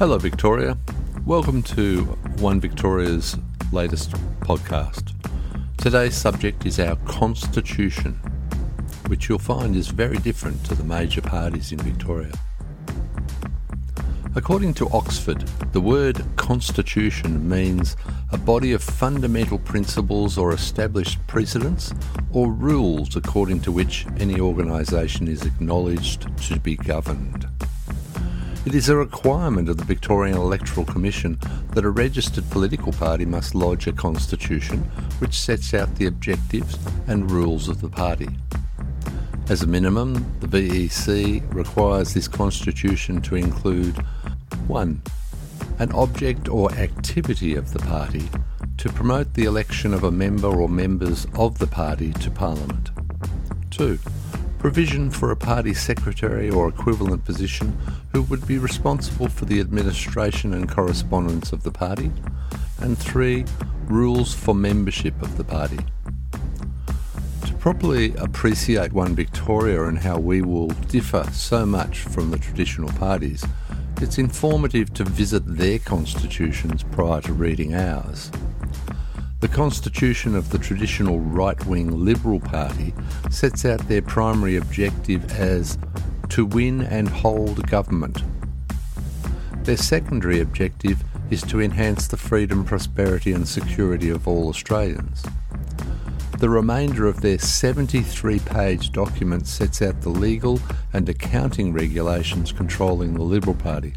Hello, Victoria. Welcome to One Victoria's latest podcast. Today's subject is our Constitution, which you'll find is very different to the major parties in Victoria. According to Oxford, the word constitution means a body of fundamental principles or established precedents or rules according to which any organisation is acknowledged to be governed. It is a requirement of the Victorian Electoral Commission that a registered political party must lodge a constitution which sets out the objectives and rules of the party. As a minimum, the VEC requires this constitution to include 1. An object or activity of the party to promote the election of a member or members of the party to Parliament. 2. Provision for a party secretary or equivalent position who would be responsible for the administration and correspondence of the party. And 3. Rules for membership of the party To properly appreciate One Victoria and how we will differ so much from the traditional parties, it's informative to visit their constitutions prior to reading ours. The constitution of the traditional right wing Liberal Party sets out their primary objective as to win and hold government. Their secondary objective is to enhance the freedom, prosperity, and security of all Australians. The remainder of their 73 page document sets out the legal and accounting regulations controlling the Liberal Party.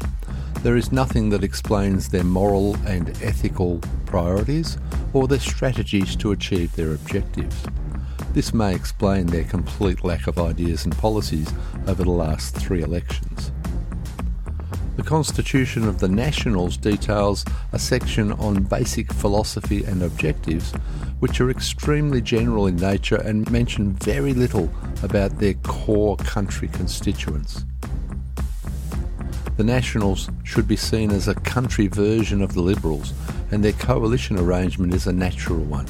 There is nothing that explains their moral and ethical priorities or their strategies to achieve their objectives. This may explain their complete lack of ideas and policies over the last three elections. The Constitution of the Nationals details a section on basic philosophy and objectives, which are extremely general in nature and mention very little about their core country constituents. The Nationals should be seen as a country version of the Liberals, and their coalition arrangement is a natural one.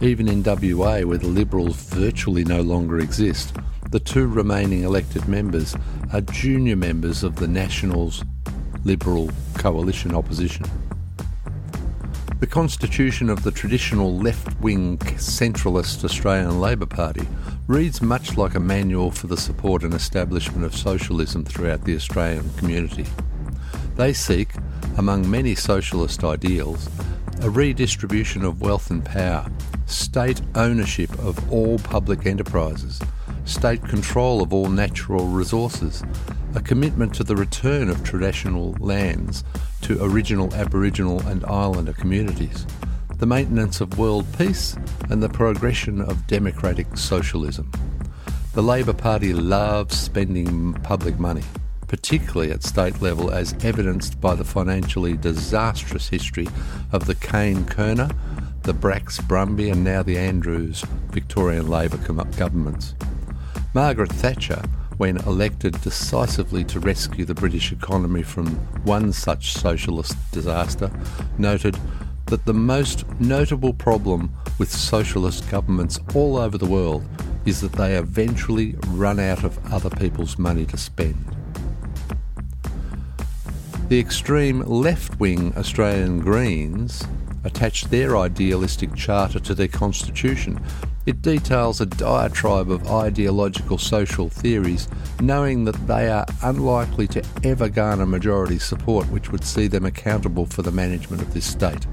Even in WA, where the Liberals virtually no longer exist, the two remaining elected members are junior members of the Nationals Liberal coalition opposition. The constitution of the traditional left wing centralist Australian Labor Party reads much like a manual for the support and establishment of socialism throughout the Australian community. They seek, among many socialist ideals, a redistribution of wealth and power, state ownership of all public enterprises, state control of all natural resources, a commitment to the return of traditional lands to original Aboriginal and Islander communities, the maintenance of world peace, and the progression of democratic socialism. The Labor Party loves spending public money, particularly at state level, as evidenced by the financially disastrous history of the Cain-Kirner, the Bracks Brumby, and now the Andrews Victorian Labor governments. Margaret Thatcher, when elected decisively to rescue the British economy from one such socialist disaster, noted that the most notable problem with socialist governments all over the world is that they eventually run out of other people's money to spend. The extreme left wing Australian Greens attached their idealistic charter to their constitution, it details a diatribe of ideological social theories, knowing that they are unlikely to ever garner majority support which would see them accountable for the management of this state.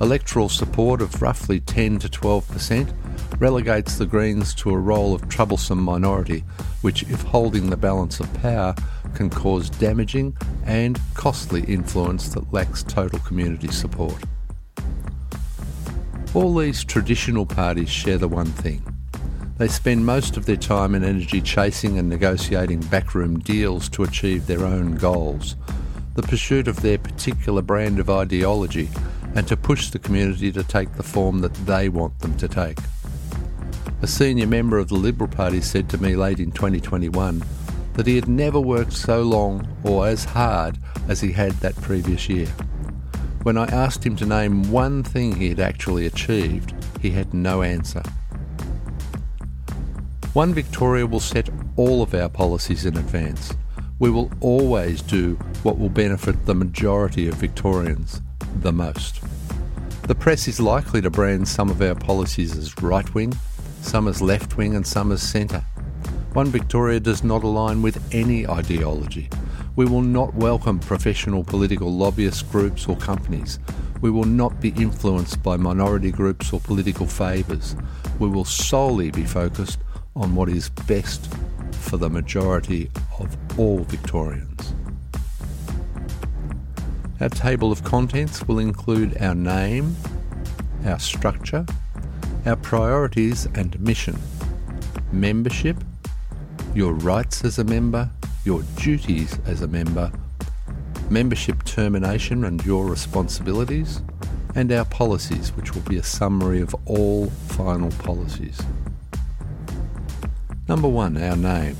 Electoral support of roughly 10 to 12% relegates the Greens to a role of troublesome minority, which, if holding the balance of power, can cause damaging and costly influence that lacks total community support. All these traditional parties share the one thing. They spend most of their time and energy chasing and negotiating backroom deals to achieve their own goals, the pursuit of their particular brand of ideology, and to push the community to take the form that they want them to take. A senior member of the Liberal Party said to me late in 2021 that he had never worked so long or as hard as he had that previous year. When I asked him to name one thing he had actually achieved, he had no answer. One Victoria will set all of our policies in advance. We will always do what will benefit the majority of Victorians the most. The press is likely to brand some of our policies as right wing, some as left wing, and some as centre. One Victoria does not align with any ideology. We will not welcome professional political lobbyist groups or companies. We will not be influenced by minority groups or political favours. We will solely be focused on what is best for the majority of all Victorians. Our table of contents will include our name, our structure, our priorities and mission, membership, your rights as a member, your duties as a member, membership termination and your responsibilities, and our policies, which will be a summary of all final policies. Number one, our name.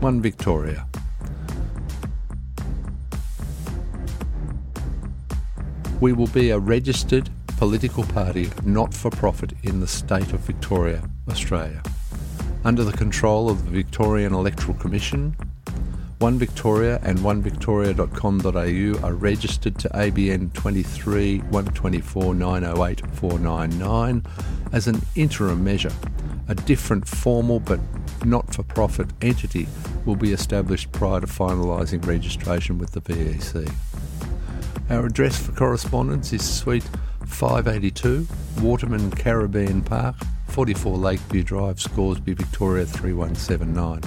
One Victoria. We will be a registered political party not for profit in the state of Victoria, Australia. Under the control of the Victorian Electoral Commission, One Victoria and onevictoria.com.au are registered to ABN 23 124 908 499 as an interim measure. A different formal but not for profit entity will be established prior to finalising registration with the VEC. Our address for correspondence is Suite 582, Waterman Caribbean Park, 44 Lakeview Drive, Scoresby, Victoria 3179.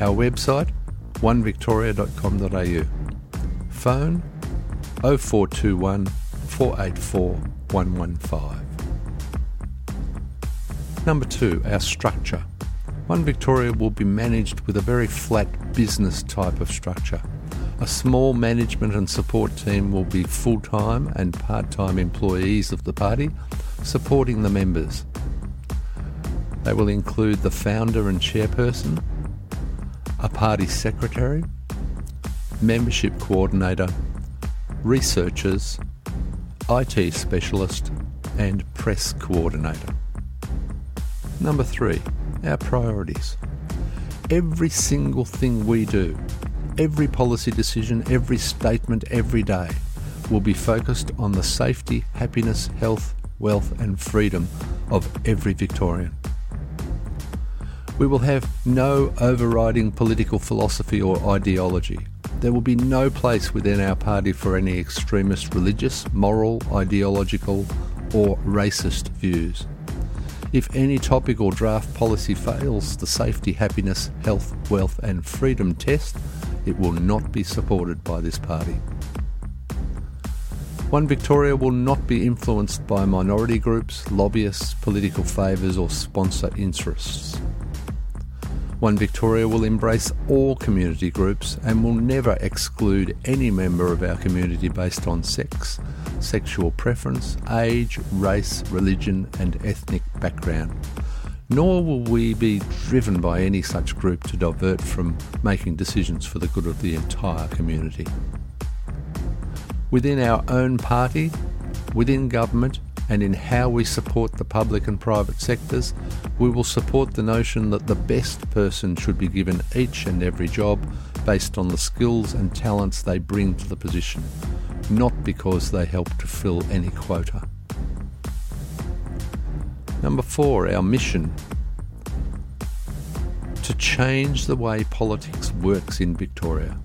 Our website, onevictoria.com.au. Phone 0421 484 115. Number two, our structure. One Victoria will be managed with a very flat business type of structure. A small management and support team will be full time and part time employees of the party, supporting the members. They will include the founder and chairperson, a party secretary, membership coordinator, researchers, IT specialist, and press coordinator. Number three, our priorities. Every single thing we do every policy decision, every statement, every day will be focused on the safety, happiness, health, wealth, and freedom of every Victorian. We will have no overriding political philosophy or ideology. There will be no place within our party for any extremist religious, moral, ideological, or racist views. If any topic or draft policy fails the safety, happiness, health, wealth, and freedom test, it will not be supported by this party. One Victoria will not be influenced by minority groups, lobbyists, political favours, or sponsor interests. One Victoria will embrace all community groups and will never exclude any member of our community based on sex, sexual preference, age, race, religion, and ethnic background nor will we be driven by any such group to divert from making decisions for the good of the entire community. Within our own party, within government, and in how we support the public and private sectors, we will support the notion that the best person should be given each and every job based on the skills and talents they bring to the position, not because they help to fill any quota. Number four, our mission to change the way politics works in Victoria.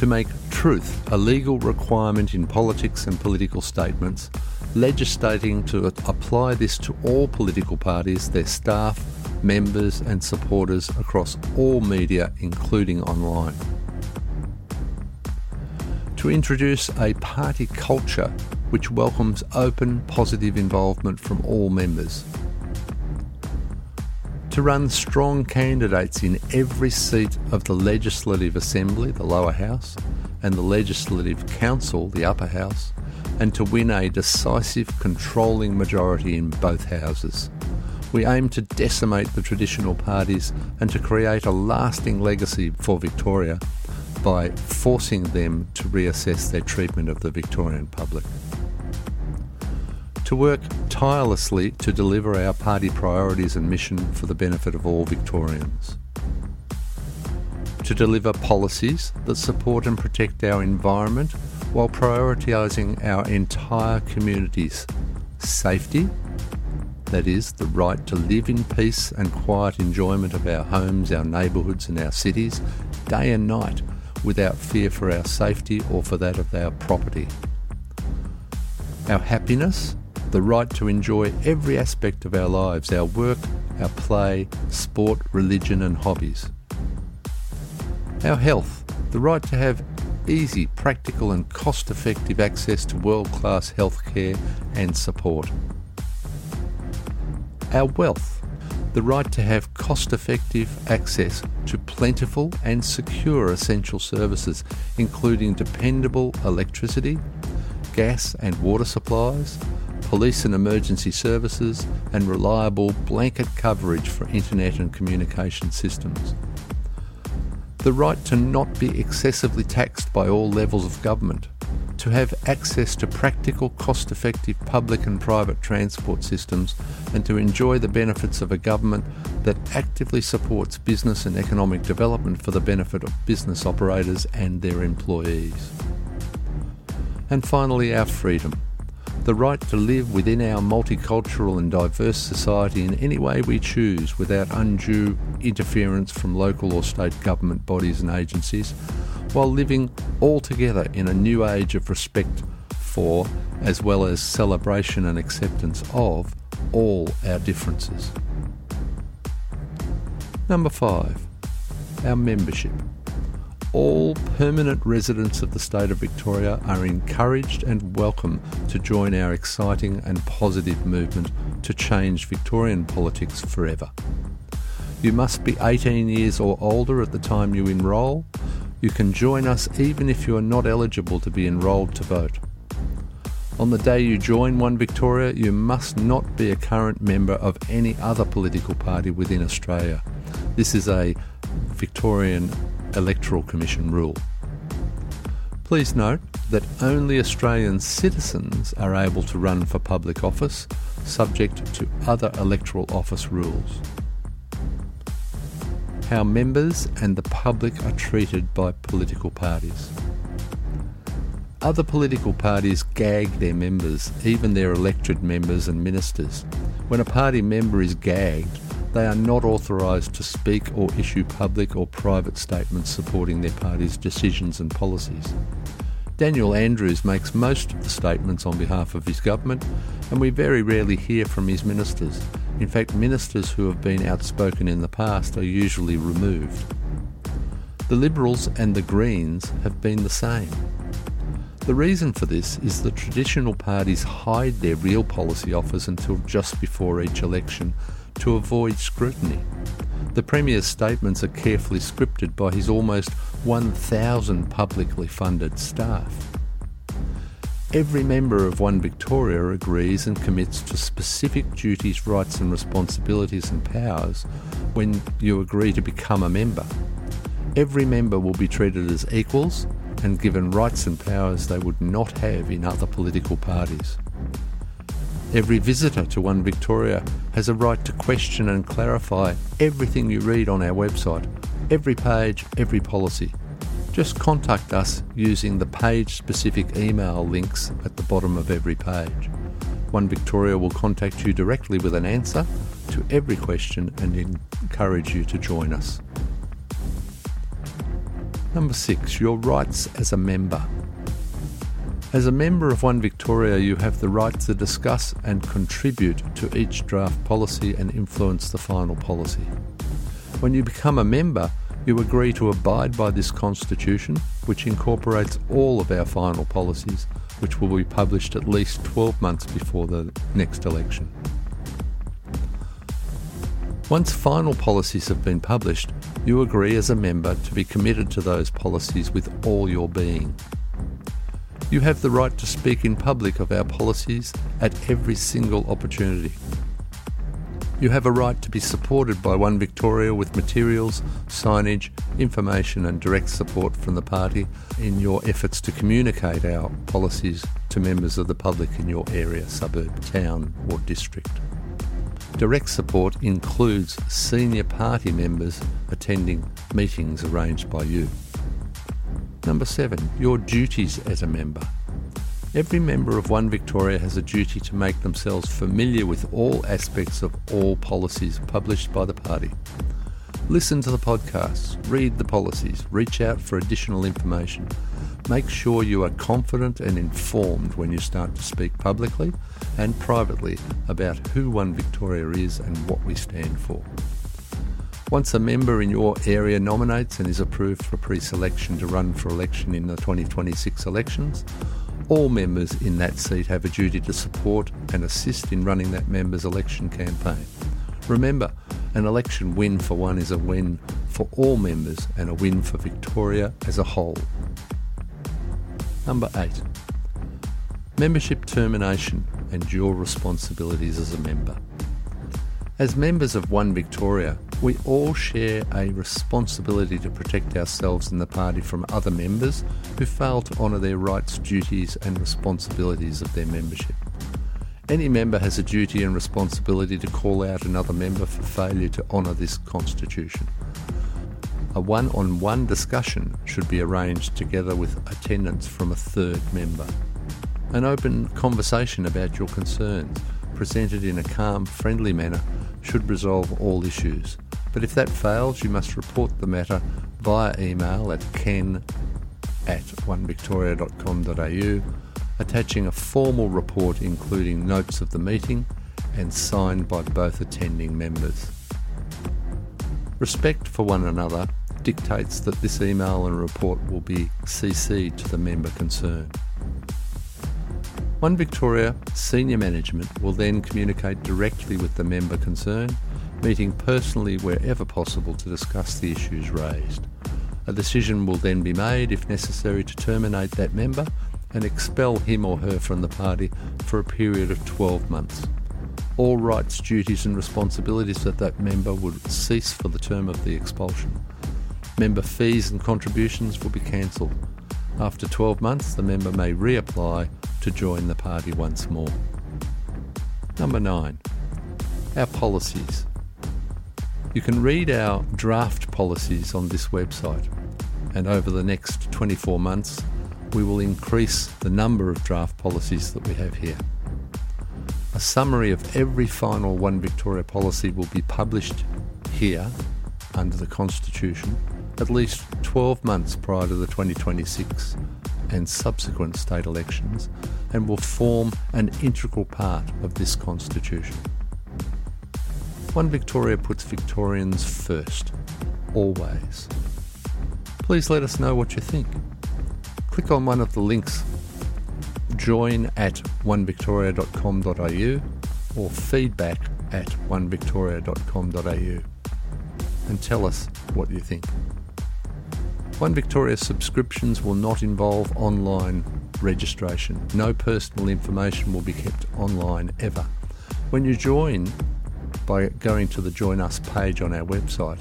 To make truth a legal requirement in politics and political statements, legislating to apply this to all political parties, their staff, members, and supporters across all media, including online to introduce a party culture which welcomes open, positive involvement from all members. To run strong candidates in every seat of the Legislative Assembly, the lower house, and the Legislative Council, the upper house, and to win a decisive controlling majority in both houses. We aim to decimate the traditional parties and to create a lasting legacy for Victoria by forcing them to reassess their treatment of the Victorian public. To work tirelessly to deliver our party priorities and mission for the benefit of all Victorians. To deliver policies that support and protect our environment while prioritising our entire community's safety, that is, the right to live in peace and quiet enjoyment of our homes, our neighbourhoods, and our cities, day and night, without fear for our safety or for that of our property. Our happiness, the right to enjoy every aspect of our lives our work, our play, sport, religion, and hobbies. Our health, the right to have easy, practical, and cost effective access to world class healthcare and support. Our wealth, the right to have cost effective access to plentiful and secure essential services, including dependable electricity, gas and water supplies, police and emergency services, and reliable blanket coverage for internet and communication systems. The right to not be excessively taxed by all levels of government, to have access to practical, cost effective public and private transport systems, and to enjoy the benefits of a government that actively supports business and economic development for the benefit of business operators and their employees. And finally, our freedom. The right to live within our multicultural and diverse society in any way we choose without undue interference from local or state government bodies and agencies, while living all together in a new age of respect for, as well as celebration and acceptance of, all our differences. Number five, our membership all permanent residents of the state of Victoria are encouraged and welcome to join our exciting and positive movement to change Victorian politics forever. You must be 18 years or older at the time you enrol. You can join us even if you are not eligible to be enrolled to vote. On the day you join One Victoria, you must not be a current member of any other political party within Australia. This is a Victorian Electoral Commission rule. Please note that only Australian citizens are able to run for public office, subject to other electoral office rules. How members and the public are treated by political parties. Other political parties gag their members, even their elected members and ministers. When a party member is gagged, they are not authorised to speak or issue public or private statements supporting their party's decisions and policies. Daniel Andrews makes most of the statements on behalf of his government, and we very rarely hear from his ministers. In fact, ministers who have been outspoken in the past are usually removed. The Liberals and the Greens have been the same. The reason for this is that traditional parties hide their real policy offers until just before each election to avoid scrutiny. The Premier's statements are carefully scripted by his almost 1,000 publicly funded staff. Every member of One Victoria agrees and commits to specific duties, rights, and responsibilities and powers when you agree to become a member. Every member will be treated as equals and given rights and powers they would not have in other political parties. Every visitor to One Victoria has a right to question and clarify everything you read on our website, every page, every policy. Just contact us using the page specific email links at the bottom of every page. One Victoria will contact you directly with an answer to every question and encourage you to join us. Number six, your rights as a member. As a member of One Victoria, you have the right to discuss and contribute to each draft policy and influence the final policy. When you become a member, you agree to abide by this constitution, which incorporates all of our final policies, which will be published at least 12 months before the next election. Once final policies have been published, you agree as a member to be committed to those policies with all your being. You have the right to speak in public of our policies at every single opportunity. You have a right to be supported by One Victoria with materials, signage, information, and direct support from the party in your efforts to communicate our policies to members of the public in your area, suburb, town, or district. Direct support includes senior party members attending meetings arranged by you. Number seven, your duties as a member. Every member of One Victoria has a duty to make themselves familiar with all aspects of all policies published by the party. Listen to the podcasts, read the policies, reach out for additional information. Make sure you are confident and informed when you start to speak publicly and privately about who One Victoria is and what we stand for. Once a member in your area nominates and is approved for pre-selection to run for election in the 2026 elections, all members in that seat have a duty to support and assist in running that member's election campaign. Remember, an election win for one is a win for all members and a win for Victoria as a whole. Number 8. Membership termination and your responsibilities as a member. As members of One Victoria, we all share a responsibility to protect ourselves and the party from other members who fail to honour their rights, duties, and responsibilities of their membership. Any member has a duty and responsibility to call out another member for failure to honour this constitution. A one on one discussion should be arranged together with attendance from a third member. An open conversation about your concerns, presented in a calm, friendly manner, should resolve all issues. But if that fails, you must report the matter via email at ken at onevictoria.com.au attaching a formal report including notes of the meeting and signed by both attending members. Respect for one another dictates that this email and report will be CC'd to the member concerned. One Victoria senior management will then communicate directly with the member concerned, meeting personally wherever possible to discuss the issues raised. A decision will then be made, if necessary, to terminate that member and expel him or her from the party for a period of 12 months. All rights, duties, and responsibilities of that member would cease for the term of the expulsion. Member fees and contributions will be cancelled. After 12 months, the member may reapply to join the party once more. Number 9. Our policies. You can read our draft policies on this website, and over the next 24 months, we will increase the number of draft policies that we have here. A summary of every final One Victoria policy will be published here under the Constitution at least 12 months prior to the 2026 and subsequent state elections and will form an integral part of this Constitution. One Victoria puts Victorians first, always. Please let us know what you think click on one of the links join at onevictoria.com.au or feedback at onevictoria.com.au and tell us what you think. One Victoria subscriptions will not involve online registration. No personal information will be kept online ever. When you join by going to the Join Us page on our website,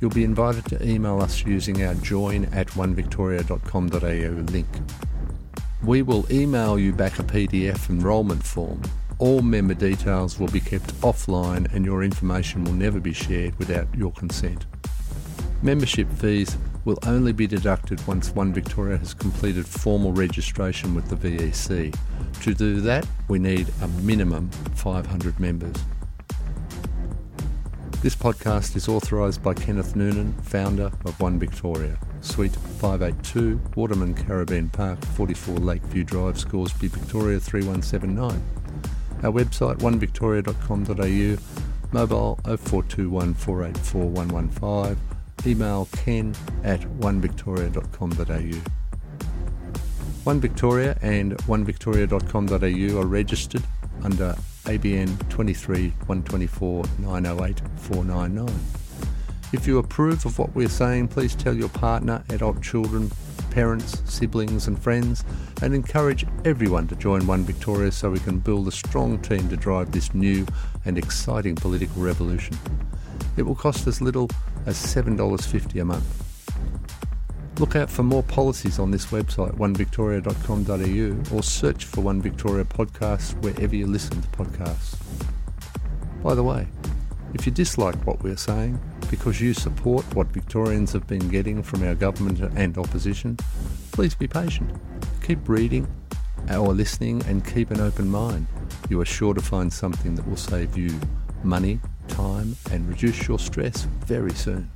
you'll be invited to email us using our join at onevictoria.com.au link. We will email you back a PDF enrolment form. All member details will be kept offline and your information will never be shared without your consent. Membership fees will only be deducted once One Victoria has completed formal registration with the VEC. To do that, we need a minimum 500 members. This podcast is authorised by Kenneth Noonan, founder of One Victoria. Suite 582, Waterman Caribbean Park, 44 Lakeview Drive, Scoresby, Victoria 3179. Our website onevictoria.com.au, mobile 0421 484 115, email ken at onevictoria.com.au. One Victoria and onevictoria.com.au are registered under ABN 23 124 908 499. If you approve of what we're saying, please tell your partner, adult children, parents, siblings, and friends, and encourage everyone to join One Victoria so we can build a strong team to drive this new and exciting political revolution. It will cost as little as $7.50 a month. Look out for more policies on this website, onevictoria.com.au, or search for One Victoria Podcasts wherever you listen to podcasts. By the way, if you dislike what we're saying because you support what Victorians have been getting from our government and opposition, please be patient. Keep reading or listening and keep an open mind. You are sure to find something that will save you money, time, and reduce your stress very soon.